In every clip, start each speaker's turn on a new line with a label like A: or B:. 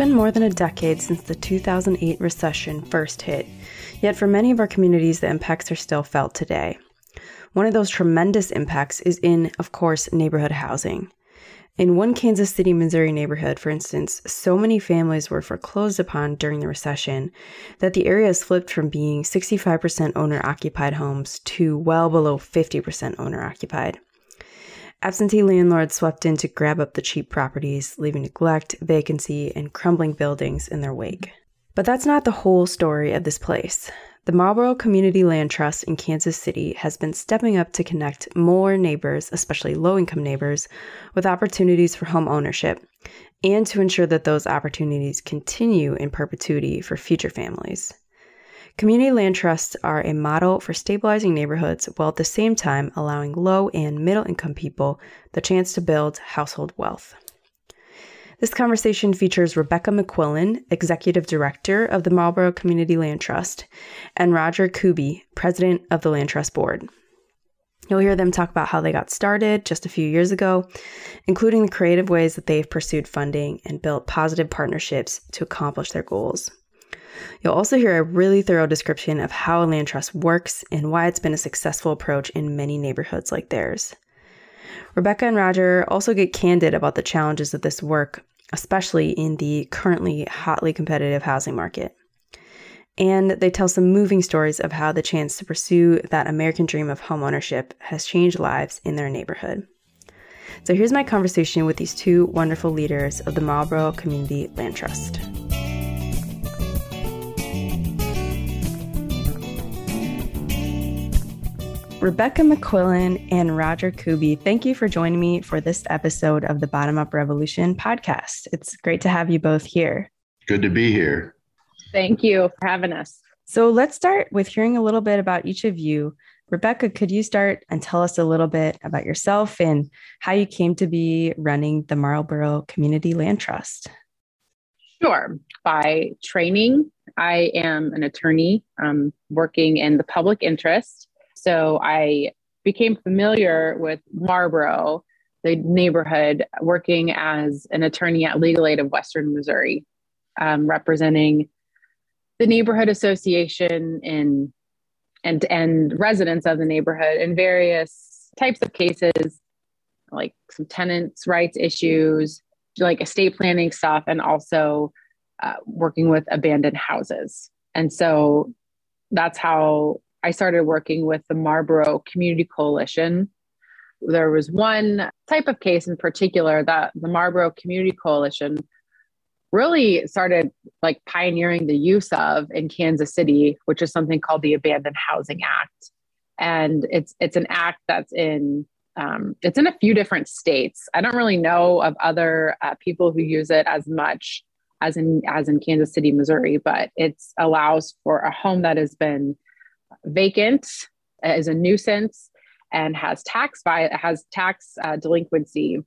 A: been more than a decade since the 2008 recession first hit, yet for many of our communities, the impacts are still felt today. One of those tremendous impacts is in, of course, neighborhood housing. In one Kansas City, Missouri neighborhood, for instance, so many families were foreclosed upon during the recession that the area has flipped from being 65% owner occupied homes to well below 50% owner occupied. Absentee landlords swept in to grab up the cheap properties, leaving neglect, vacancy, and crumbling buildings in their wake. But that's not the whole story of this place. The Marlborough Community Land Trust in Kansas City has been stepping up to connect more neighbors, especially low income neighbors, with opportunities for home ownership and to ensure that those opportunities continue in perpetuity for future families. Community land trusts are a model for stabilizing neighborhoods while at the same time allowing low and middle income people the chance to build household wealth. This conversation features Rebecca McQuillen, Executive Director of the Marlborough Community Land Trust, and Rodger Kube, President of the Land Trust Board. You'll hear them talk about how they got started just a few years ago, including the creative ways that they've pursued funding and built positive partnerships to accomplish their goals. You'll also hear a really thorough description of how a land trust works and why it's been a successful approach in many neighborhoods like theirs. Rebecca and Rodger also get candid about the challenges of this work, especially in the currently hotly competitive housing market. And they tell some moving stories of how the chance to pursue that American dream of homeownership has changed lives in their neighborhood. So here's my conversation with these two wonderful leaders of the Marlborough Community Land Trust. Rebecca McQuillen and Rodger Kube, thank you for joining me for this episode of the Bottom Up Revolution podcast. It's great to have you both here.
B: Good to be here.
C: Thank you for having us.
A: So let's start with hearing a little bit about each of you. Rebecca, could you start and tell us a little bit about yourself and how you came to be running the Marlborough Community Land Trust?
C: Sure. By training, I am an attorney um, working in the public interest so I became familiar with Marlborough, the neighborhood, working as an attorney at Legal Aid of Western Missouri, um, representing the neighborhood association in and and residents of the neighborhood in various types of cases, like some tenants' rights issues, like estate planning stuff, and also uh, working with abandoned houses. And so that's how I started working with the Marlborough Community Coalition. There was one type of case in particular that the Marlborough Community Coalition really started like pioneering the use of in Kansas City, which is something called the Abandoned Housing Act. And it's it's an act that's in um, it's in a few different states. I don't really know of other uh, people who use it as much as in as in Kansas City, Missouri, but it allows for a home that has been vacant, is a nuisance, and has tax has tax uh, delinquency.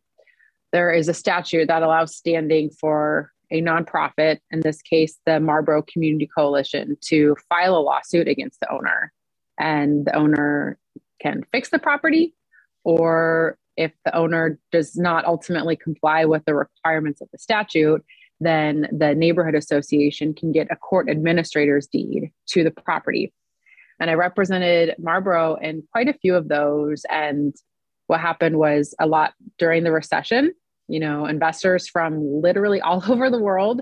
C: There is a statute that allows standing for a nonprofit, in this case, the Marlborough Community Coalition, to file a lawsuit against the owner. And the owner can fix the property, or if the owner does not ultimately comply with the requirements of the statute, then the neighborhood association can get a court administrator's deed to the property. And I represented Marlborough in quite a few of those. And what happened was a lot during the recession, you know, investors from literally all over the world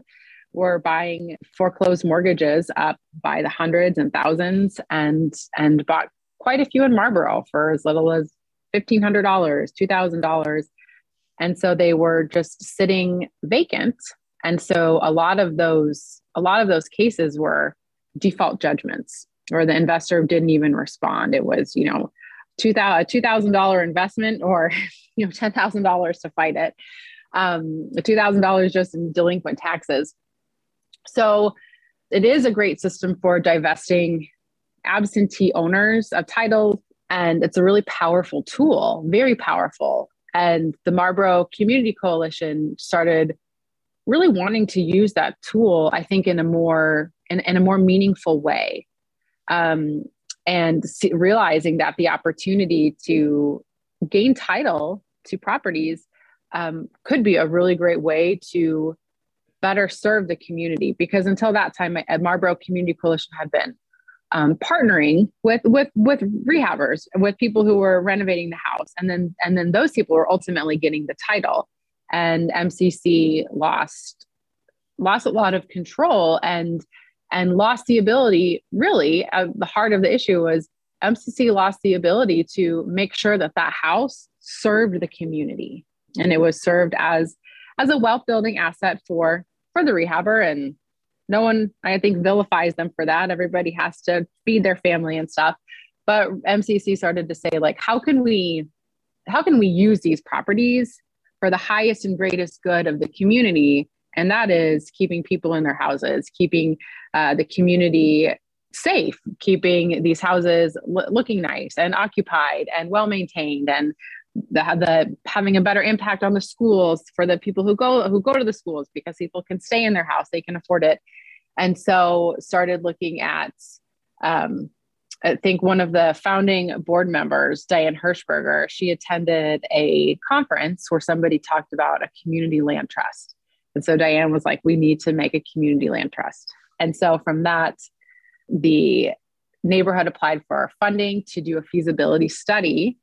C: were buying foreclosed mortgages up by the hundreds and thousands and and bought quite a few in Marlborough for as little as $1500 $2000 and so they were just sitting vacant. And so a lot of those a lot of those cases were default judgments or the investor didn't even respond. It was, you know, two thousand dollar investment or you know ten thousand dollars to fight it. Um, two thousand dollars just in delinquent taxes. So it is a great system for divesting absentee owners of titles, and it's a really powerful tool, very powerful. And the Marlborough Community Coalition started really wanting to use that tool, I think, in a more in, in a more meaningful way um, and realizing that the opportunity to gain title to properties um, could be a really great way to better serve the community. Because until that time at Marlborough Community Coalition had been um, partnering with with with rehabbers with people who were renovating the house. And then and then those people were ultimately getting the title. And MCC lost lost a lot of control. And and lost the ability really uh, the heart of the issue was MCC lost the ability to make sure that that house served the community. And it was served as as a wealth building asset for for the rehabber. And no one i think vilifies them for that. Everybody has to feed their family and stuff. But mcc started to say like how can we how can we use these properties for the highest and greatest good of the community and that is keeping people in their houses keeping uh, the community safe keeping these houses l- looking nice and occupied and well maintained and the, the having a better impact on the schools for the people who go who go to the schools because people can stay in their house they can afford it. And so started looking at um, i think one of the founding board members diane hirschberger she attended a conference where somebody talked about a community land trust and so diane was like we need to make a community land trust and so from that the neighborhood applied for funding to do a feasibility study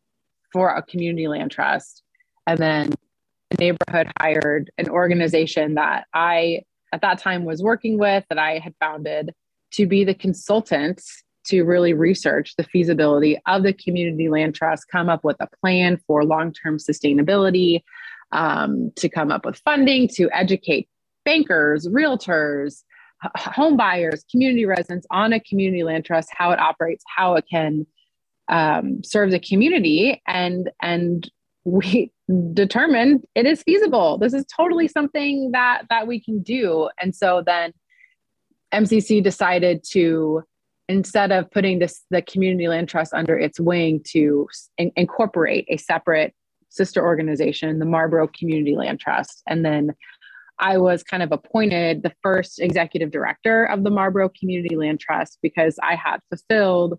C: for a community land trust. And then the neighborhood hired an organization that I, at that time, was working with, that I had founded to be the consultants to really research the feasibility of the community land trust, come up with a plan for long term sustainability, um, to come up with funding, to educate bankers, realtors, home buyers, community residents on a community land trust, how it operates, how it can um, serve the community. And and we determined it is feasible. This is totally something that that we can do. And so then mcc decided to instead of putting this the community land trust under its wing to in, incorporate a separate sister organization the marlborough community land trust and then i was kind of appointed the first executive director of the marlborough community land trust because i had fulfilled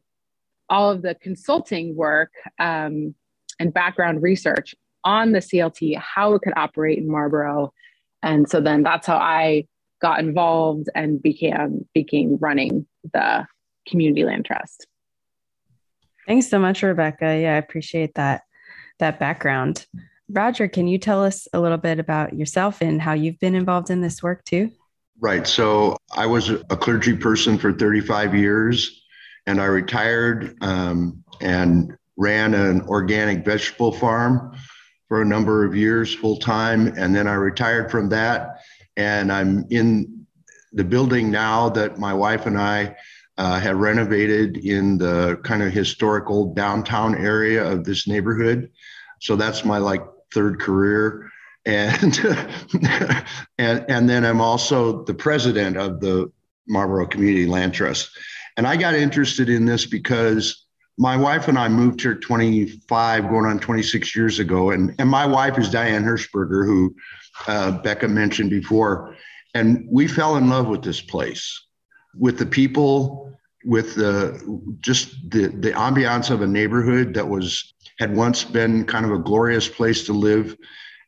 C: all of the consulting work um, and background research on the CLT, how it could operate in Marlborough. And so then that's how I got involved and became became running the community land trust.
A: Thanks so much, Rebecca. Yeah, I appreciate that that background. Rodger, can you tell us a little bit about yourself and how you've been involved in this work too?
B: Right. So I was a clergy person for 35 years and I retired um, and ran an organic vegetable farm for a number of years full time. And then I retired from that. And I'm in the building now that my wife and I uh, have renovated in the kind of historical downtown area of this neighborhood. So that's my like third career. And, and, and then I'm also the president of the Marlborough Community Land Trust. And I got interested in this because my wife and I moved here 25, going on 26 years ago. And, and my wife is Diane Hirschberger, who uh, Becca mentioned before. And we fell in love with this place, with the people, with the just the, the ambiance of a neighborhood that was had once been kind of a glorious place to live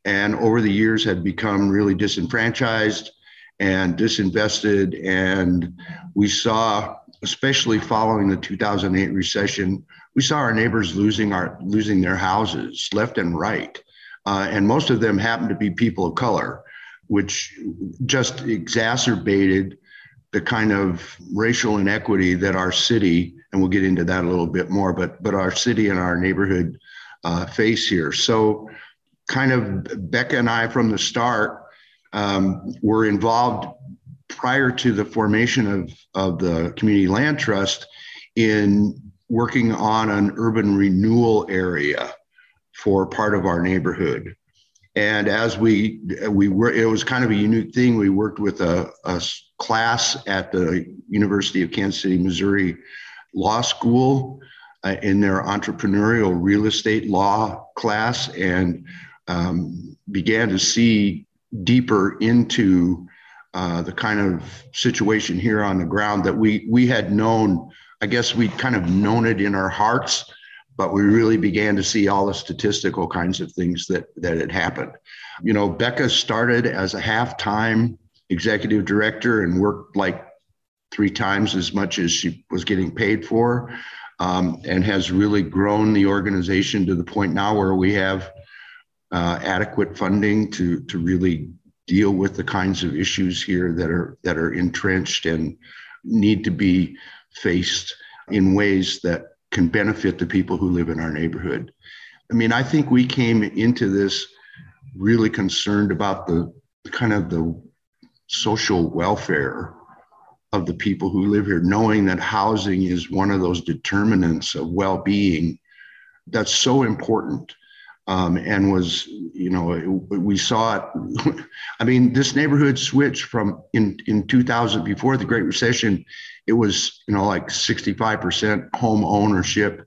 B: and over the years had become really disenfranchised and disinvested. And we saw especially following the 2008 recession, we saw our neighbors losing our losing their houses left and right, uh, and most of them happened to be people of color, which just exacerbated the kind of racial inequity that our city, and we'll get into that a little bit more, but but our city and our neighborhood uh, face here. So, kind of Becca and I from the start um, were involved prior to the formation of, of the community land trust in working on an urban renewal area for part of our neighborhood. And as we we were, it was kind of a unique thing. We worked with a, a class at the University of Kansas City, Missouri Law School uh, in their entrepreneurial real estate law class, and um, began to see deeper into uh, the kind of situation here on the ground that we we had known. I guess we'd kind of known it in our hearts, but we really began to see all the statistical kinds of things that that had happened. You know, Becca started as a half-time executive director and worked like three times as much as she was getting paid for, um, and has really grown the organization to the point now where we have uh, adequate funding to to really deal with the kinds of issues here that are that are entrenched and need to be faced in ways that can benefit the people who live in our neighborhood. I mean, I think we came into this really concerned about the kind of the social welfare of the people who live here, knowing that housing is one of those determinants of well being that's so important. Um, and was, you know, we saw it. I mean, this neighborhood switched from in, in 2000, before the Great Recession, it was, you know, like 65% home ownership,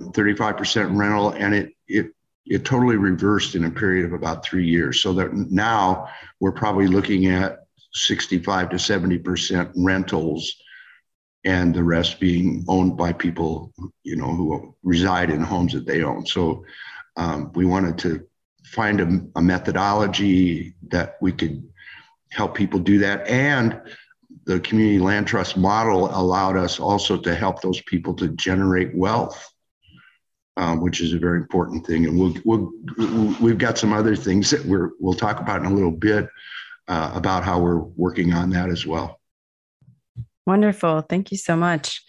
B: 35% rental, and it, it, it totally reversed in a period of about three years. So that now we're probably looking at 65 to 70% rentals and the rest being owned by people you know who reside in homes that they own. So um, we wanted to find a, a, methodology that we could help people do that. And the community land trust model allowed us also to help those people to generate wealth um, which is a very important thing. And we'll, we'll, we've got some other things that we're, we'll talk about in a little bit uh, about how we're working on that as well.
A: Wonderful. Thank you so much.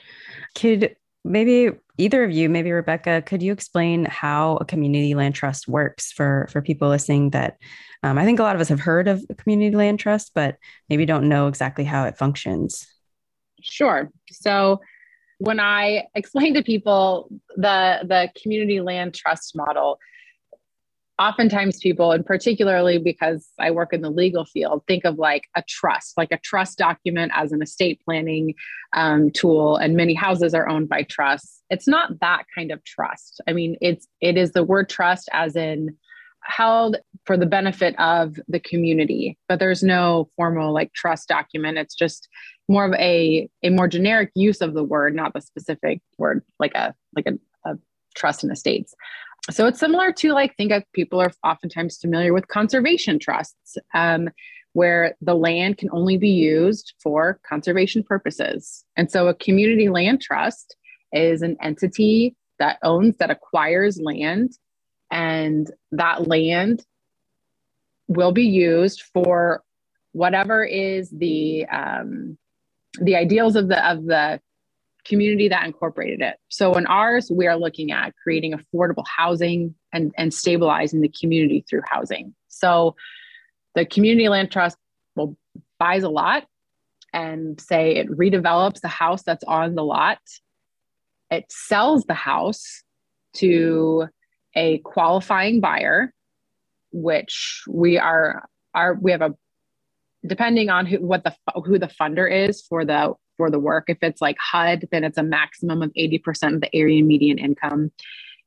A: Could maybe either of you, maybe Rebecca, could you explain how a community land trust works for, for people listening that um, I think a lot of us have heard of a community land trust, but maybe don't know exactly how it functions?
C: Sure. So when I explain to people the, the community land trust model, oftentimes people and particularly because i work in the legal field think of like a trust like a trust document as an estate planning um, tool and many houses are owned by trusts. It's not that kind of trust. I mean it's it is the word trust as in held for the benefit of the community but there's no formal like trust document. It's just more of a a more generic use of the word not the specific word like a like a, a trust in estates so it's similar to like think of people are oftentimes familiar with conservation trusts um, where the land can only be used for conservation purposes. And so a community land trust is an entity that owns that acquires land and that land will be used for whatever is the um, the ideals of the of the community that incorporated it. So in ours, we are looking at creating affordable housing and, and stabilizing the community through housing. So the community land trust will buys a lot and say it redevelops the house that's on the lot. It sells the house to a qualifying buyer, which we are are we have a depending on who what the who the funder is for the for the work. If it's like HUD, then it's a maximum of 80% of the area median income.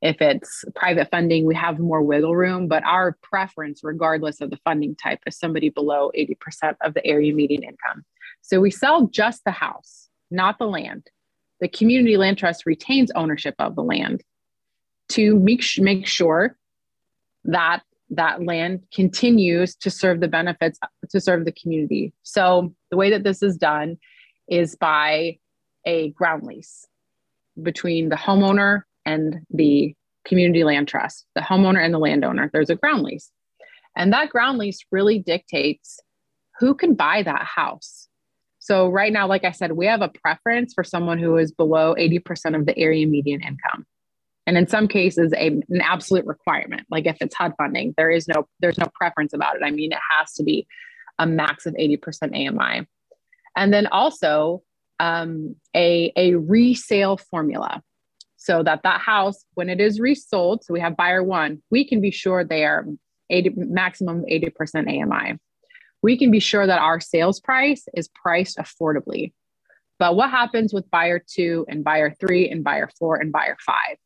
C: If it's private funding, we have more wiggle room, but our preference, regardless of the funding type, is somebody below 80% of the area median income. So we sell just the house, not the land. The community land trust retains ownership of the land to make, make sure that that land continues to serve the benefits to serve the community. So the way that this is done is by a ground lease between the homeowner and the community land trust, the homeowner and the landowner. There's a ground lease. And that ground lease really dictates who can buy that house. So, right now, like I said, we have a preference for someone who is below 80% of the area median income. And in some cases, a, an absolute requirement. Like if it's HUD funding, there is no there's no preference about it. I mean, it has to be a max of 80% AMI and then also um, a, a resale formula. So that that house when it is resold so we have buyer one we can be sure they are 80 maximum 80% ami we can be sure that our sales price is priced affordably. But what happens with buyer two and buyer three and buyer four and buyer five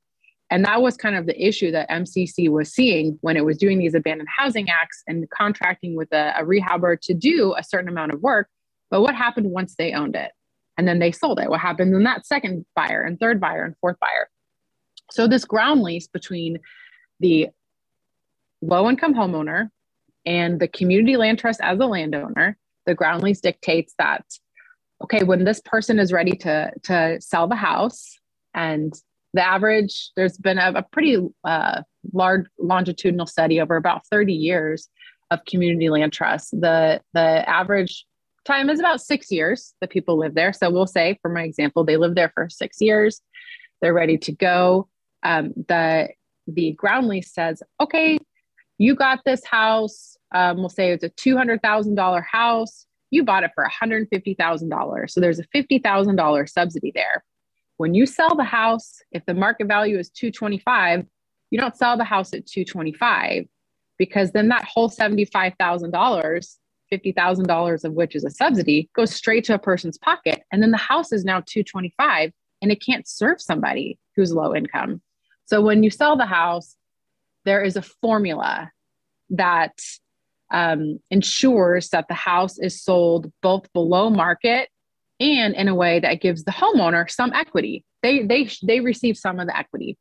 C: and that was kind of the issue that mcc was seeing when it was doing these abandoned housing acts and contracting with a, a rehabber to do a certain amount of work but what happened once they owned it? And then they sold it? What happened in that second buyer and third buyer and fourth buyer? So, this ground lease between the low income homeowner and the community land trust as a landowner the ground lease dictates that okay, when this person is ready to to sell the house, and the average, there's been a, a pretty uh, large longitudinal study over about 30 years of community land trusts. The the average time is about six years that people live there. So we'll say, for my example, they live there for six years. They're ready to go. Um, the the ground lease says, okay, you got this house. Um, we'll say it's a two hundred thousand dollar house. You bought it for one hundred fifty thousand dollars. So there's a fifty thousand dollar subsidy there. When you sell the house, if the market value is two twenty five, you don't sell the house at two twenty five because then that whole seventy five thousand dollars $50,000 of which is a subsidy goes straight to a person's pocket and then the house is now 225 and it can't serve somebody who's low income. So when you sell the house there is a formula that um, ensures that the house is sold both below market and in a way that gives the homeowner some equity. They they they receive some of the equity.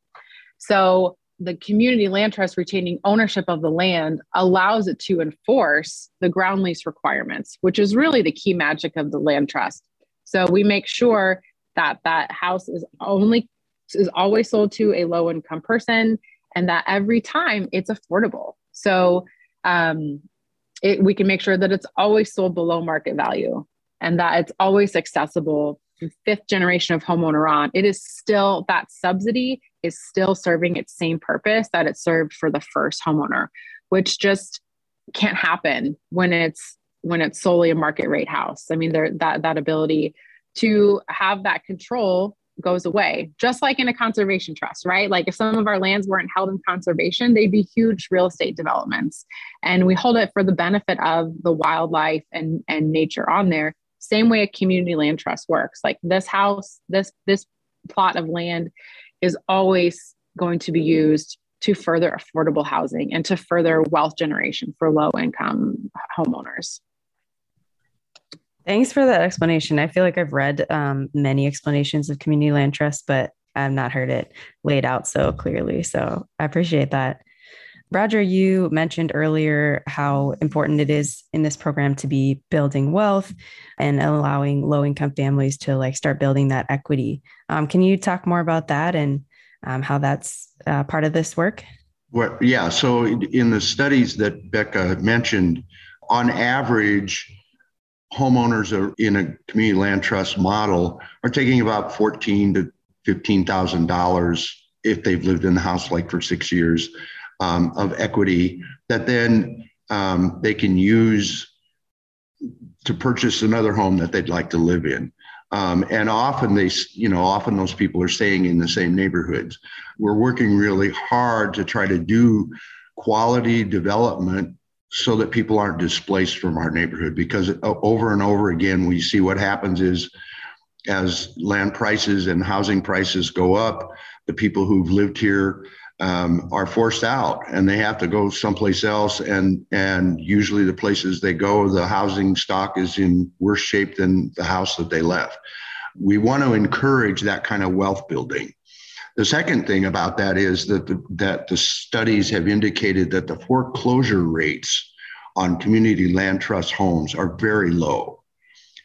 C: So the community land trust retaining ownership of the land allows it to enforce the ground lease requirements, which is really the key magic of the land trust. So we make sure that that house is only is always sold to a low income person and that every time it's affordable. So um, it, we can make sure that it's always sold below market value and that it's always accessible fifth generation of homeowner on. It is still that subsidy is still serving its same purpose that it served for the first homeowner, which just can't happen when it's when it's solely a market rate house. I mean, there that that ability to have that control goes away, just like in a conservation trust, right? Like if some of our lands weren't held in conservation, they'd be huge real estate developments. And we hold it for the benefit of the wildlife and, and nature on there. Same way a community land trust works. Like this house, this this plot of land is always going to be used to further affordable housing and to further wealth generation for low income homeowners.
A: Thanks for that explanation. I feel like I've read um, many explanations of community land trust, but I've not heard it laid out so clearly. So I appreciate that. Rodger, you mentioned earlier how important it is in this program to be building wealth and allowing low income families to like start building that equity. Um, can you talk more about that and um, how that's uh, part of this work?
B: Well, yeah. So in the studies that Becca mentioned, on average, homeowners are in a community land trust model are taking about fourteen to fifteen thousand dollars if they've lived in the house like for six years um, of equity that then um, they can use to purchase another home that they'd like to live in. Um, and often they, you know, often those people are staying in the same neighborhoods. We're working really hard to try to do quality development so that people aren't displaced from our neighborhood because uh, over and over again we see what happens is as land prices and housing prices go up the people who've lived here um, are forced out and they have to go someplace else. And and usually the places they go the housing stock is in worse shape than the house that they left. We want to encourage that kind of wealth building. The second thing about that is that the, that the studies have indicated that the foreclosure rates on community land trust homes are very low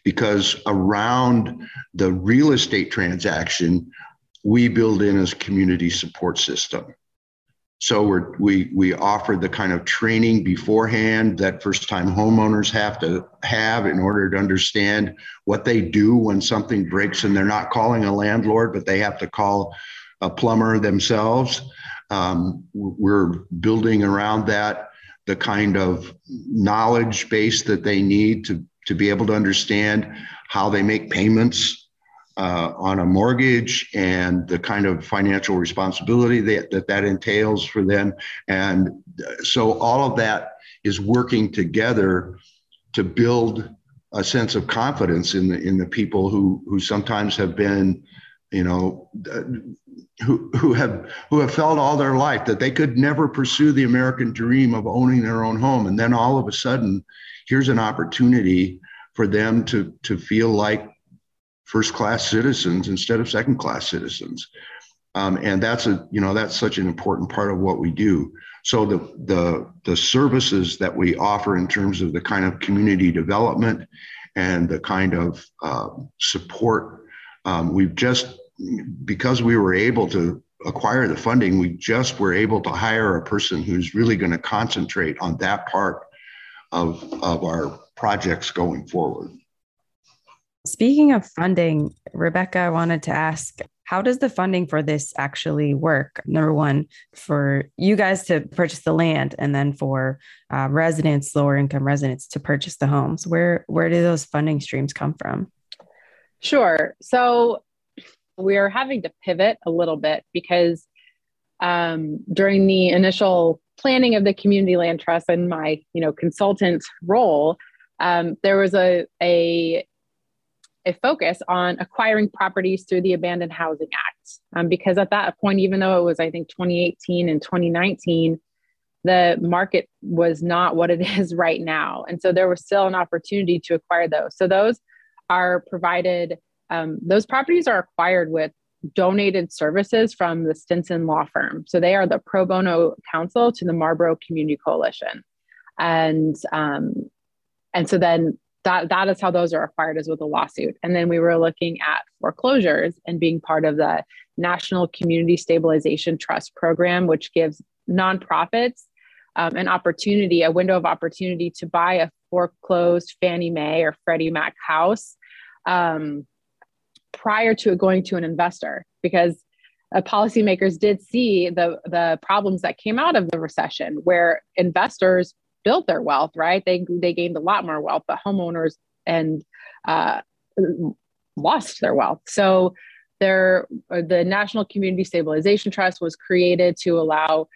B: because around the real estate transaction we build in a community support system so we're, we we offer the kind of training beforehand that first time homeowners have to have in order to understand what they do when something breaks and they're not calling a landlord, but they have to call a plumber themselves. Um, we're building around that the kind of knowledge base that they need to to be able to understand how they make payments uh, on a mortgage and the kind of financial responsibility that, that that entails for them. And so all of that is working together to build a sense of confidence in the in the people who who sometimes have been you know who who have who have felt all their life that they could never pursue the american dream of owning their own home and then all of a sudden here's an opportunity for them to to feel like first class citizens instead of second class citizens. Um, and that's a you know that's such an important part of what we do. So the the the services that we offer in terms of the kind of community development and the kind of uh, support um, we've just because we were able to acquire the funding, we just were able to hire a person who's really going to concentrate on that part of of our projects going forward.
A: Speaking of funding, Rebecca, I wanted to ask how does the funding for this actually work? Number one, for you guys to purchase the land, and then for uh, residents, lower income residents, to purchase the homes. Where where do those funding streams come from?
C: Sure. So we are having to pivot a little bit because um, during the initial planning of the community land trust and my you know consultant role, um, there was a a a focus on acquiring properties through the Abandoned Housing Act. Um, because at that point, even though it was, I think, 2018 and 2019, the market was not what it is right now. And so there was still an opportunity to acquire those. So those are provided, um, those properties are acquired with donated services from the Stinson Law Firm. So they are the pro bono counsel to the Marlborough Community Coalition. And um, and so then that that is how those are acquired is with a lawsuit. And then we were looking at foreclosures and being part of the national community stabilization trust program which gives nonprofits um, an opportunity a window of opportunity to buy a foreclosed fannie mae or freddie mac house um, prior to it going to an investor. Because uh, policymakers did see the the problems that came out of the recession where investors built their wealth, right? They they gained a lot more wealth, but homeowners and uh, lost their wealth. So there, the National Community Stabilization Trust was created to allow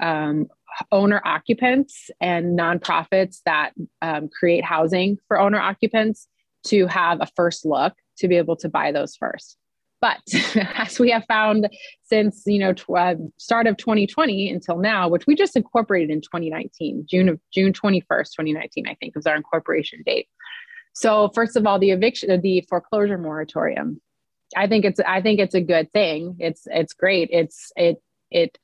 C: um, owner occupants and nonprofits that um, create housing for owner occupants to have a first look to be able to buy those first. But as we have found since you know uh, start of 2020 until now, which we just incorporated in 2019, June of June 21st, 2019, I think was our incorporation date. So first of all, the eviction, the foreclosure moratorium. I think it's I think it's a good thing. It's it's great. It's it it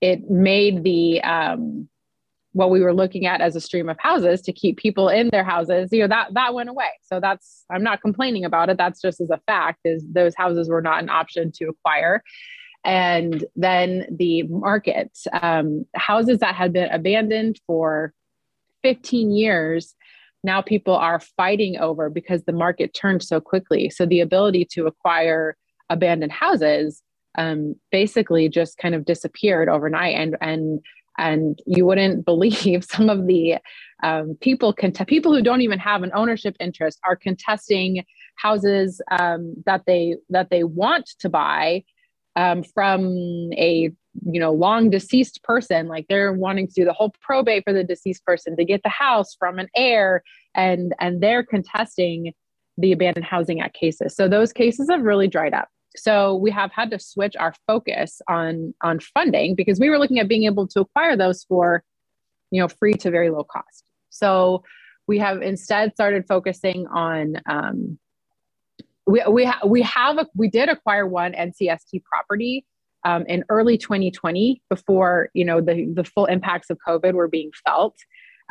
C: it made the um, what we were looking at as a stream of houses to keep people in their houses you know that that went away. So that's i'm not complaining about it. That's just as a fact is those houses were not an option to acquire. And then the market um, houses that had been abandoned for 15 years now people are fighting over because the market turned so quickly. So the ability to acquire abandoned houses um, basically just kind of disappeared overnight. And and and you wouldn't believe some of the um, people cont- people who don't even have an ownership interest are contesting houses um, that they that they want to buy um, from a you know long deceased person. Like they're wanting to do the whole probate for the deceased person to get the house from an heir and and they're contesting the abandoned housing act cases. So those cases have really dried up so we have had to switch our focus on on funding because we were looking at being able to acquire those for you know free to very low cost. So we have instead started focusing on um, we we, ha- we have a, we did acquire one ncst property um, in early 2020 before you know the the full impacts of covid were being felt.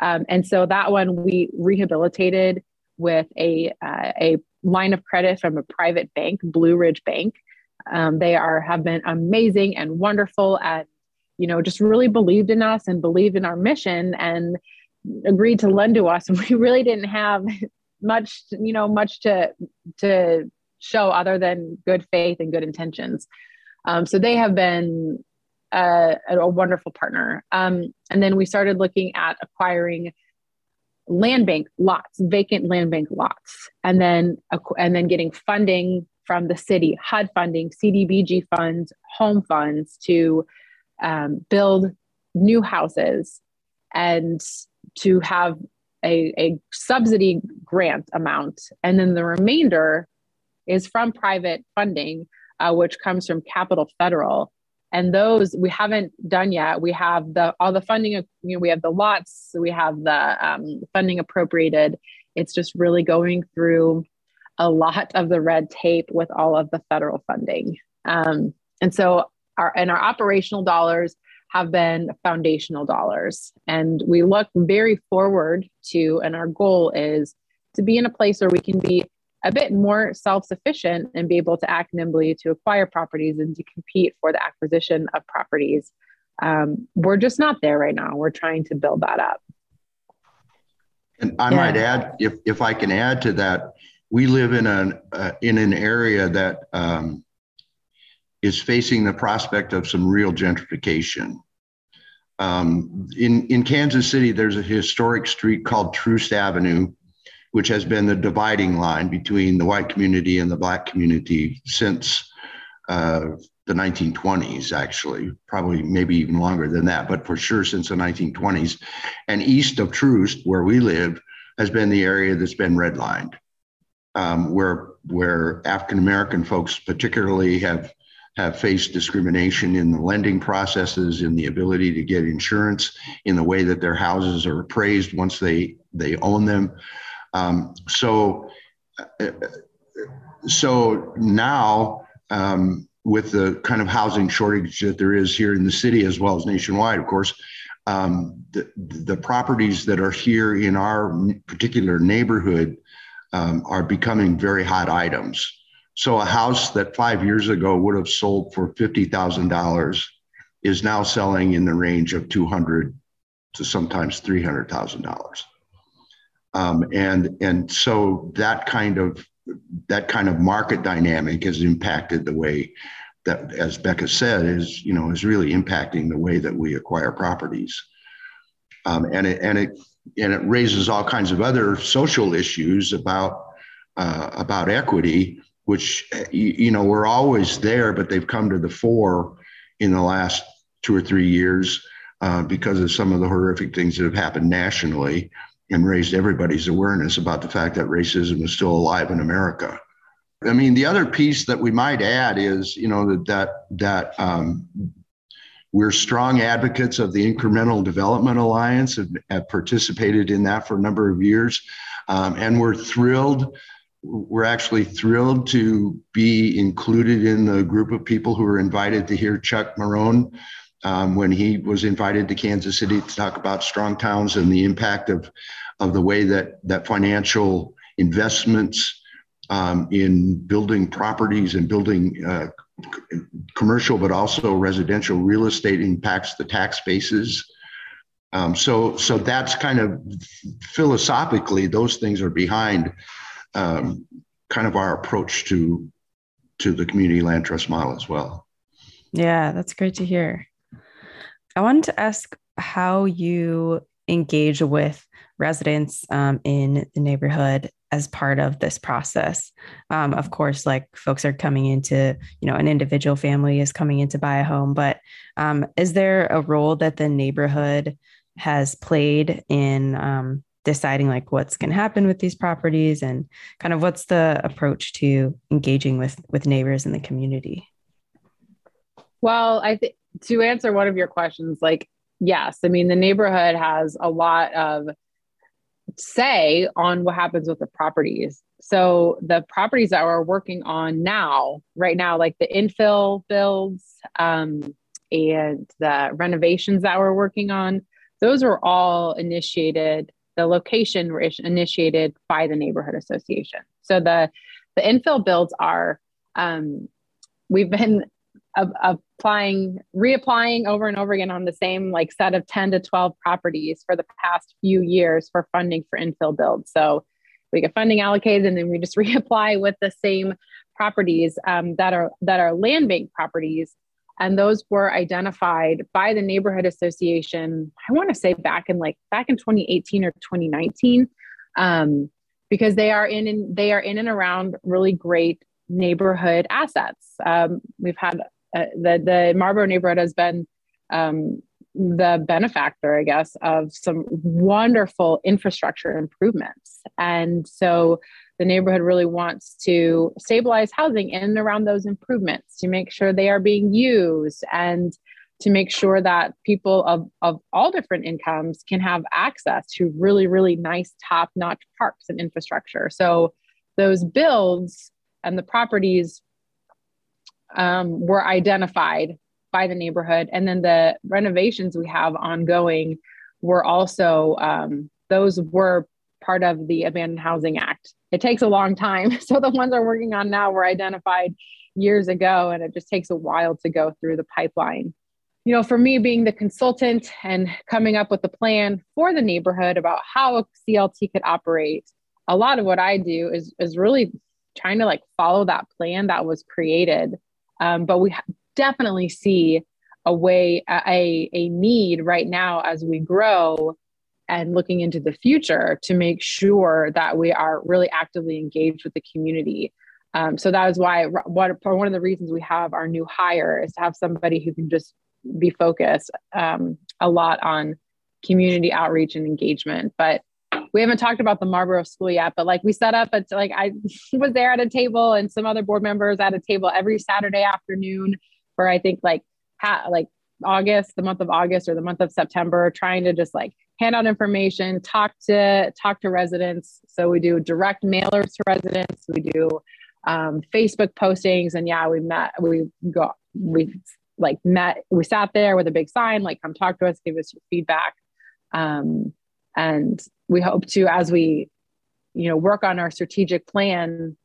C: Um, and so that one we rehabilitated with a uh, a line of credit from a private bank, Blue Ridge Bank. Um, they are have been amazing and wonderful and you know just really believed in us and believed in our mission and agreed to lend to us. And we really didn't have much you know much to to show other than good faith and good intentions. Um, so they have been a, a wonderful partner. Um, and then we started looking at acquiring land bank lots, vacant land bank lots, and then and then getting funding from the city, HUD funding, CDBG funds, home funds to um, build new houses and to have a, a subsidy grant amount. And then the remainder is from private funding, uh, which comes from Capital Federal and those we haven't done yet. We have the all the funding you know we have the lots we have the um, funding appropriated. It's just really going through a lot of the red tape with all of the federal funding. Um, and so our and our operational dollars have been foundational dollars. And we look very forward to, and our goal is to be in a place where we can be a bit more self sufficient and be able to act nimbly to acquire properties and to compete for the acquisition of properties. Um, we're just not there right now. We're trying to build that up.
B: And I yeah. might add, if, if I can add to that, we live in an uh, in an area that um, is facing the prospect of some real gentrification. Um, in, in Kansas City, there's a historic street called Troost Avenue, which has been the dividing line between the white community and the black community since uh, the 1920s, actually, probably maybe even longer than that, but for sure since the 1920s. And east of Troost, where we live, has been the area that's been redlined, um, where where African American folks particularly have have faced discrimination in the lending processes, in the ability to get insurance, in the way that their houses are appraised once they they own them. Um, so, uh, so now um, with the kind of housing shortage that there is here in the city as well as nationwide, of course, um, the, the properties that are here in our particular neighborhood um, are becoming very hot items. So a house that five years ago would have sold for fifty thousand dollars is now selling in the range of two hundred to sometimes three hundred thousand dollars. Um, and and so that kind of that kind of market dynamic has impacted the way that, as Becca said, is you know is really impacting the way that we acquire properties. Um, and it and it and it raises all kinds of other social issues about uh, about equity which you know were always there, but they've come to the fore in the last two or three years uh, because of some of the horrific things that have happened nationally and raised everybody's awareness about the fact that racism is still alive in America. I mean, the other piece that we might add is, you know, that that that um, we're strong advocates of the Incremental Development Alliance, have, have participated in that for a number of years, um, and we're thrilled we're actually thrilled to be included in the group of people who were invited to hear Chuck Marohn um, when he was invited to Kansas City to talk about strong towns and the impact of, of the way that, that financial investments um, in building properties and building uh, commercial, but also residential real estate impacts the tax bases. Um, so, so that's kind of philosophically, those things are behind um, kind of our approach to to the community land trust model as well.
A: Yeah, that's great to hear. I wanted to ask how you engage with residents um, in the neighborhood as part of this process. Um, of course, like folks are coming into, you know, an individual family is coming in to buy a home, but um, is there a role that the neighborhood has played in um, deciding like what's going to happen with these properties and kind of what's the approach to engaging with with neighbors in the community
C: well i think to answer one of your questions like yes i mean the neighborhood has a lot of say on what happens with the properties so the properties that we're working on now right now like the infill builds um, and the renovations that we're working on those were all initiated the location were initiated by the neighborhood association. So the the infill builds are um, we've been applying reapplying over and over again on the same like set of 10 to 12 properties for the past few years for funding for infill builds. So we get funding allocated and then we just reapply with the same properties um, that are that are land bank properties. And those were identified by the neighborhood association i want to say back in like back in 2018 or 2019 um, because they are in, in they are in and around really great neighborhood assets. Um, we've had uh, the the marlborough neighborhood has been um, the benefactor i guess of some wonderful infrastructure improvements and so the neighborhood really wants to stabilize housing in and around those improvements to make sure they are being used and to make sure that people of, of all different incomes can have access to really, really nice, top notch parks and infrastructure. So those builds and the properties um, were identified by the neighborhood. And then the renovations we have ongoing were also, um, those were part of the Abandoned Housing Act. It takes a long time. So the ones I'm working on now were identified years ago, and it just takes a while to go through the pipeline. You know, for me, being the consultant and coming up with a plan for the neighborhood about how a CLT could operate, a lot of what I do is, is really trying to like follow that plan that was created. Um, but we definitely see a way, a, a need right now as we grow and looking into the future to make sure that we are really actively engaged with the community. Um, so that is why what, one of the reasons we have our new hire is to have somebody who can just be focused um, a lot on community outreach and engagement. But we haven't talked about the Marlborough School yet, but like we set up at like I was there at a table and some other board members at a table every Saturday afternoon for I think like ha- like August, the month of August or the month of September, trying to just like hand out information, talk to talk to residents. So we do direct mailers to residents. We do um, Facebook postings, and yeah, we met. We got we like met. We sat there with a big sign, like "Come talk to us, give us your feedback." Um, and we hope to, as we, you know, work on our strategic plan,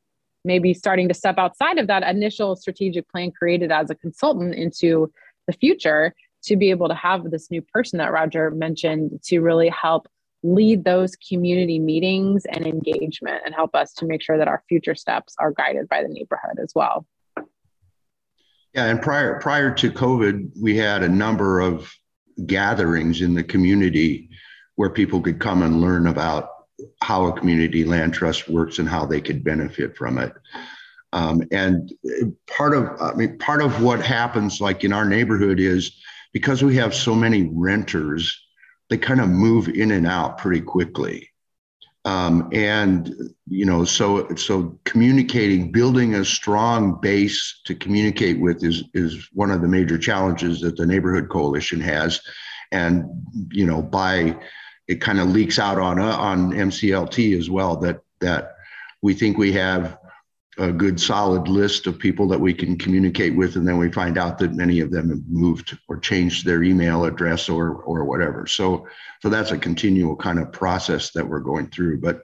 C: maybe starting to step outside of that initial strategic plan created as a consultant into the future to be able to have this new person that Rodger mentioned to really help lead those community meetings and engagement and help us to make sure that our future steps are guided by the neighborhood as well.
B: Yeah, and prior prior to COVID, we had a number of gatherings in the community where people could come and learn about how a community land trust works and how they could benefit from it. Um, and part of I mean part of what happens like in our neighborhood is because we have so many renters, they kind of move in and out pretty quickly. Um, and you know, so so communicating, building a strong base to communicate with is is one of the major challenges that the neighborhood coalition has. And you know, by it kind of leaks out on uh, on MCLT as well that that we think we have a good solid list of people that we can communicate with and then we find out that many of them have moved or changed their email address or or whatever. So so that's a continual kind of process that we're going through. But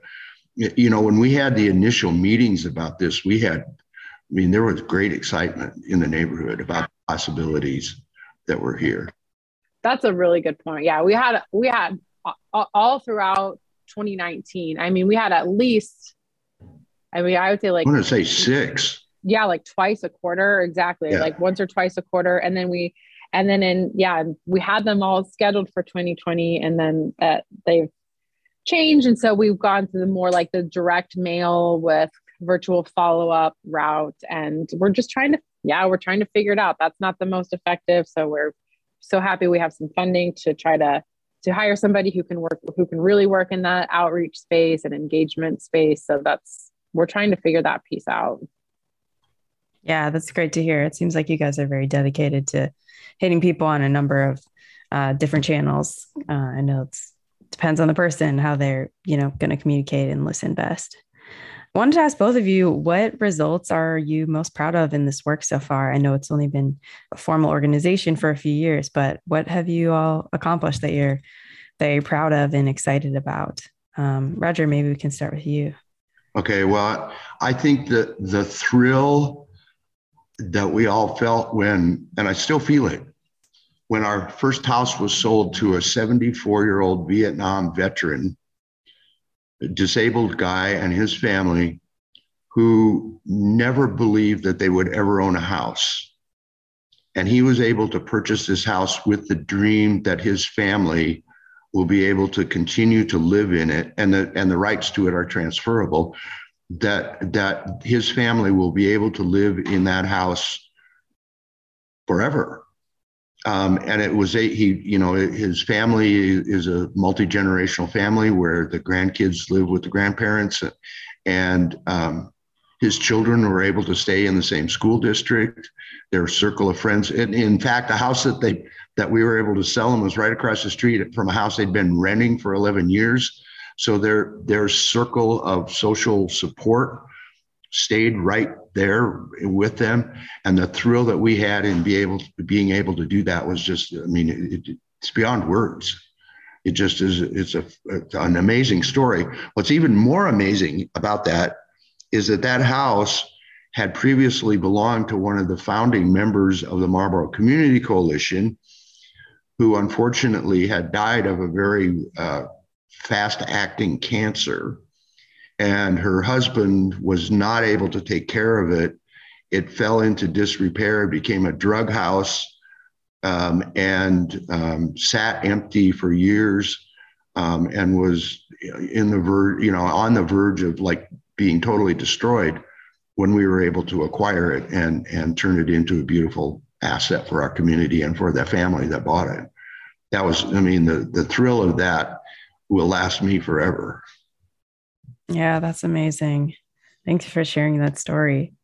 B: you know when we had the initial meetings about this we had i mean there was great excitement in the neighborhood about possibilities that were here.
C: That's a really good point. Yeah we had we had all throughout 2019 i mean we had at least I mean, I would say like
B: I'm gonna say six.
C: Yeah, like twice a quarter, exactly. Yeah. Like once or twice a quarter, and then we, and then in yeah, we had them all scheduled for 2020, and then uh, they've changed, and so we've gone to the more like the direct mail with virtual follow up route, and we're just trying to yeah, we're trying to figure it out. That's not the most effective, so we're so happy we have some funding to try to to hire somebody who can work who can really work in that outreach space and engagement space so that's we're trying to figure that piece out.
A: Yeah, that's great to hear. It seems like you guys are very dedicated to hitting people on a number of uh, different channels. Uh, I know it depends on the person how they're you know going to communicate and listen best. I wanted to ask both of you what results are you most proud of in this work so far? I know it's only been a formal organization for a few years, but what have you all accomplished that you're that you're proud of and excited about? Um, Rodger, maybe we can start with you.
B: Okay, well, I think that the thrill that we all felt when, and I still feel it, when our first house was sold to a 74 year old Vietnam veteran, disabled guy, and his family who never believed that they would ever own a house. And he was able to purchase this house with the dream that his family will be able to continue to live in it and the and the rights to it are transferable that that his family will be able to live in that house forever um, and it was a he you know his family is a multi-generational family where the grandkids live with the grandparents and um, his children were able to stay in the same school district their circle of friends and in fact the house that they that we were able to sell them was right across the street from a house they'd been renting for 11 years. So their their circle of social support stayed right there with them, and the thrill that we had in be able being able to do that was just, I mean, it, it's beyond words. It just is. It's a an amazing story. What's even more amazing about that is that that house had previously belonged to one of the founding members of the Marlborough Community Coalition, who unfortunately had died of a very uh, fast acting cancer. And her husband was not able to take care of it. It fell into disrepair, became a drug house, um, and um, sat empty for years um, and was in the verge, you know, on the verge of like being totally destroyed when we were able to acquire it and and turn it into a beautiful asset for our community and for the family that bought it. That was, I mean, the the thrill of that will last me forever.
A: Yeah, that's amazing. Thanks for sharing that story.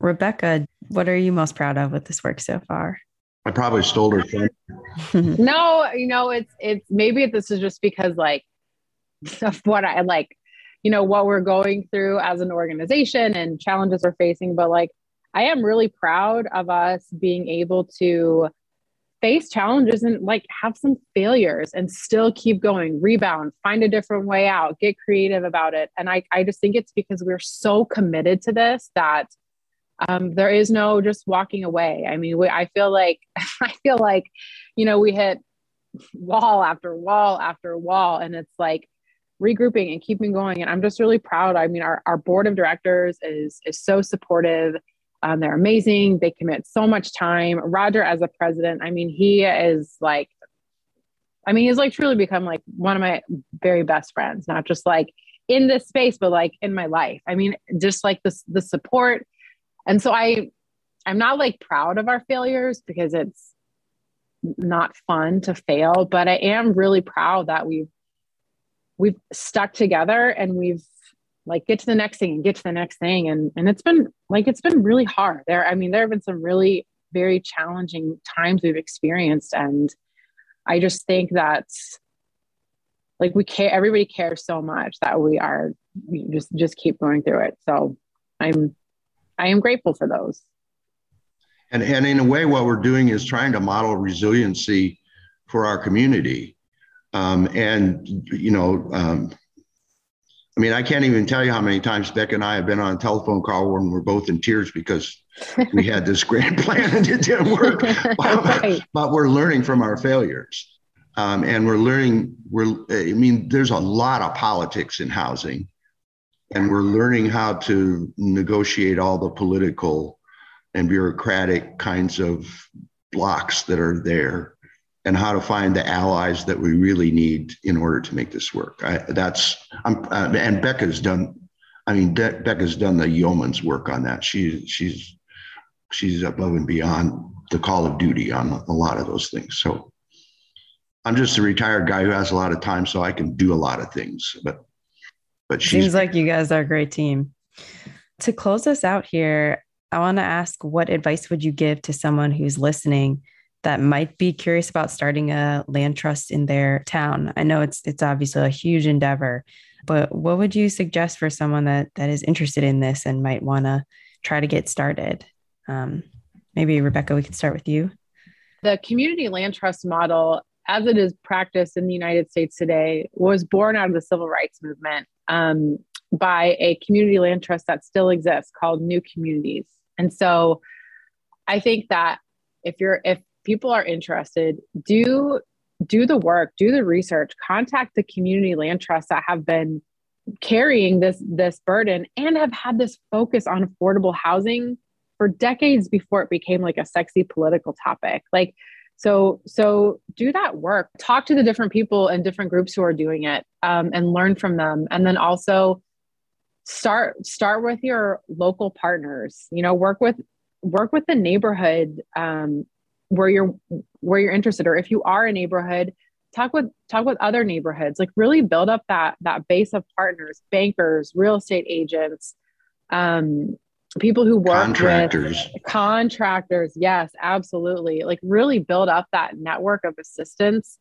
A: Rebecca, what are you most proud of with this work so far?
B: I probably stole her phone.
C: no, you know, it's it's maybe this is just because like of what I like you know what we're going through as an organization and challenges we're facing but like i am really proud of us being able to face challenges and like have some failures and still keep going rebound find a different way out get creative about it and i, I just think it's because we're so committed to this that um, there is no just walking away i mean we, i feel like i feel like you know we hit wall after wall after wall and it's like regrouping and keeping going. And I'm just really proud. I mean, our, our board of directors is is so supportive. Um, they're amazing. They commit so much time. Rodger, as a president, I mean, he is like, I mean, he's like truly become like one of my very best friends, not just like in this space, but like in my life. I mean, just like the the support. And so I, I'm not like proud of our failures because it's not fun to fail, but I am really proud that we've we've stuck together and we've like get to the next thing and get to the next thing. And and it's been like it's been really hard. There i mean there have been some really very challenging times we've experienced. And i just think that like we care everybody cares so much that we are we just just keep going through it. So i'm i am grateful for those.
B: And and in a way what we're doing is trying to model resiliency for our community. Um, and, you know, um, I mean, I can't even tell you how many times Beck and I have been on a telephone call when we're both in tears because we had this grand plan and it didn't work. right. but, we're learning from our failures. Um, and we're learning, we're, I mean, there's a lot of politics in housing. And we're learning how to negotiate all the political and bureaucratic kinds of blocks that are there and how to find the allies that we really need in order to make this work. I, that's I'm uh, and Becca's done. I mean, Be- Becca's done the yeoman's work on that. She's she's she's above and beyond the call of duty on a lot of those things. So I'm just a retired guy who has a lot of time, so I can do a lot of things. But but she
A: seems like you guys are a great team. To close us out here, I want to ask, what advice would you give to someone who's listening? That might be curious about starting a land trust in their town. I know it's it's obviously a huge endeavor, but what would you suggest for someone that that is interested in this and might want to try to get started? Um, maybe Rebecca, we can start with you.
C: The community land trust model, as it is practiced in the United States today, was born out of the civil rights movement um, by a community land trust that still exists called New Communities. And so, I think that if you're if people are interested, do do the work, do the research, contact the community land trusts that have been carrying this this burden and have had this focus on affordable housing for decades before it became like a sexy political topic. Like so so do that work. Talk to the different people and different groups who are doing it um, and learn from them. And then also start start with your local partners. You know, work with work with the neighborhood um, where you're where you're interested or if you are a neighborhood talk with talk with other neighborhoods like really build up that that base of partners bankers real estate agents um people who work contractors with contractors yes absolutely like really build up that network of assistance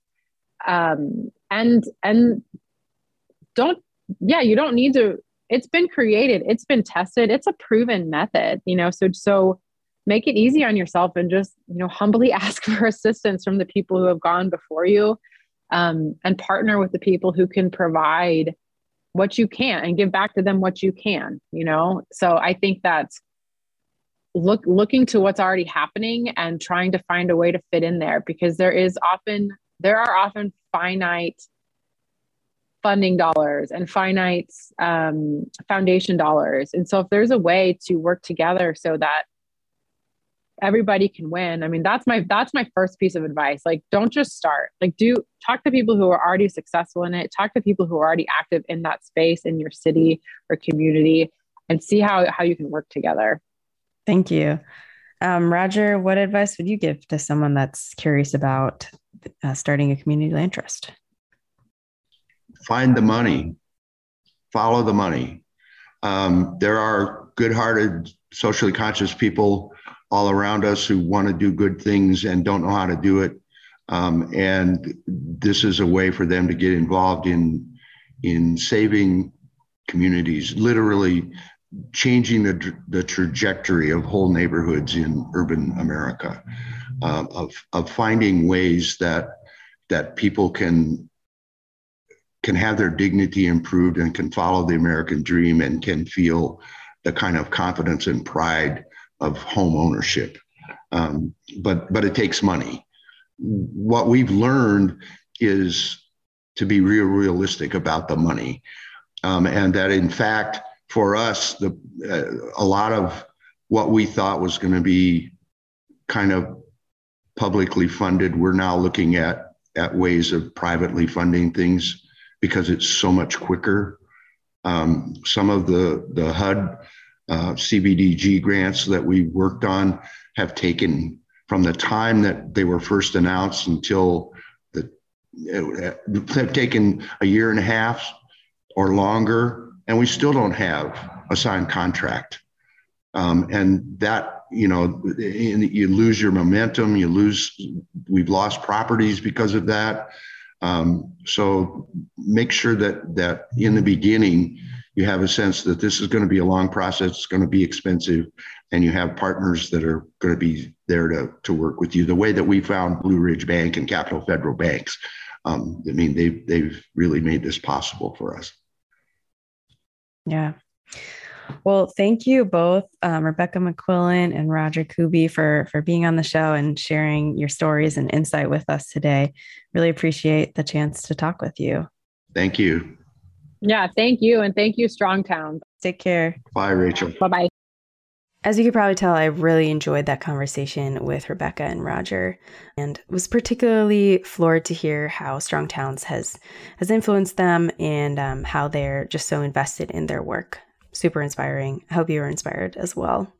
C: um and and don't yeah you don't need to it's been created, it's been tested, it's a proven method, you know. So so make it easy on yourself and just you know humbly ask for assistance from the people who have gone before you um, and partner with the people who can provide what you can and give back to them what you can you know? So i think that's look looking to what's already happening and trying to find a way to fit in there because there is often there are often finite funding dollars and finite um, foundation dollars. And so if there's a way to work together so that everybody can win. I mean that's my that's my first piece of advice. Like don't just start. Like do talk to people who are already successful in it. Talk to people who are already active in that space in your city or community and see how how you can work together.
A: Thank you. Um, rodger what advice would you give to someone that's curious about uh, starting a community land trust
B: find the money. Follow the money. Um, there are good-hearted socially conscious people all around us who want to do good things and don't know how to do it. Um, and this is a way for them to get involved in in saving communities, literally changing the, the trajectory of whole neighborhoods in urban America, uh, of, of finding ways that that people can can have their dignity improved and can follow the American dream and can feel the kind of confidence and pride of home ownership. Um, but but it takes money. What we've learned is to be real realistic about the money, um, and that in fact for us the uh, a lot of what we thought was going to be kind of publicly funded, we're now looking at at ways of privately funding things because it's so much quicker. Um, some of the the HUD uh, CBDG grants that we worked on have taken from the time that they were first announced until the have taken a year and a half or longer, and we still don't have a signed contract. Um, and that you know you lose your momentum you lose we've lost properties because of that um, so make sure that that in the beginning you have a sense that this is going to be a long process, it's going to be expensive, and you have partners that are going to be there to, to work with you. The way that we found Blue Ridge Bank and Capitol Federal Banks, um, I mean, they've, they've really made this possible for us.
A: Yeah. Well, thank you both, um, Rebecca McQuillen and Rodger Kube, for for being on the show and sharing your stories and insight with us today. Really appreciate the chance to talk with you.
B: Thank you.
C: Yeah, thank you. And thank you, Strong Towns.
A: Take care.
B: Bye, Rachel.
C: Bye bye.
A: As you could probably tell, I really enjoyed that conversation with Rebecca and Rodger, and was particularly floored to hear how Strong Towns has has influenced them and um, how they're just so invested in their work. Super inspiring. I hope you were inspired as well.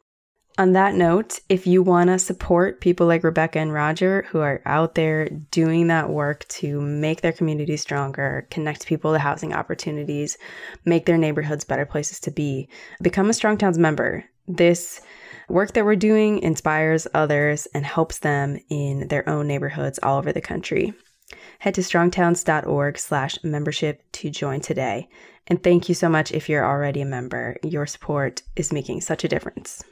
A: On that note, if you want to support people like Rebecca and Rodger who are out there doing that work to make their community stronger, connect people to housing opportunities, make their neighborhoods better places to be, become a Strong Towns member. This work that we're doing inspires others and helps them in their own neighborhoods all over the country. Head to strongtowns.org slash membership to join today. And thank you so much if you're already a member. Your support is making such a difference.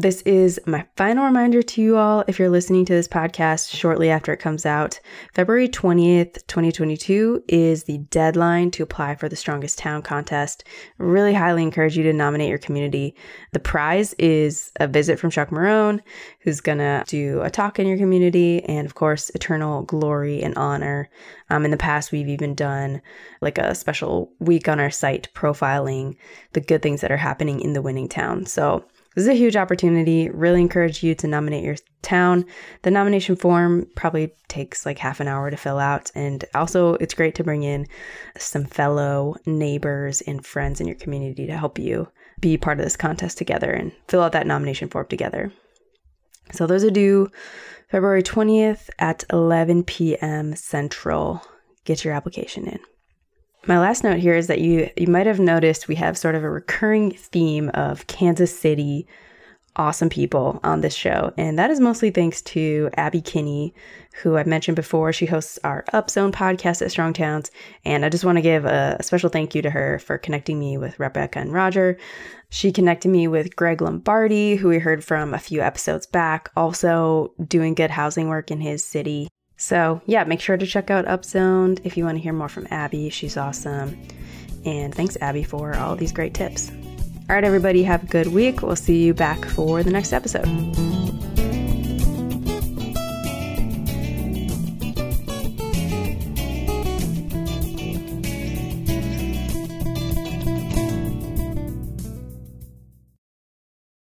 A: This is my final reminder to you all if you're listening to this podcast shortly after it comes out. February 20th, 2022 is the deadline to apply for the Strongest Town contest. Really highly encourage you to nominate your community. The prize is a visit from Chuck Marohn, who's going to do a talk in your community, and of course, eternal glory and honor. Um, in the past, we've even done like a special week on our site profiling the good things that are happening in the winning town. So, this is a huge opportunity. Really encourage you to nominate your town. The nomination form probably takes like half an hour to fill out. And also, it's great to bring in some fellow neighbors and friends in your community to help you be part of this contest together and fill out that nomination form together. So, those are due February 20th at 11 p.m. Central. Get your application in. My last note here is that you you might have noticed we have sort of a recurring theme of Kansas City awesome people on this show. And that is mostly thanks to Abby Kinney, who I've mentioned before. She hosts our Upzoned podcast at Strong Towns. And I just want to give a, a special thank you to her for connecting me with Rebecca and Rodger. She connected me with Greg Lombardi, who we heard from a few episodes back, also doing good housing work in his city. So, yeah, make sure to check out Upzoned if you want to hear more from Abby. She's awesome. And thanks, Abby, for all these great tips. All right, everybody, have a good week. We'll see you back for the next episode.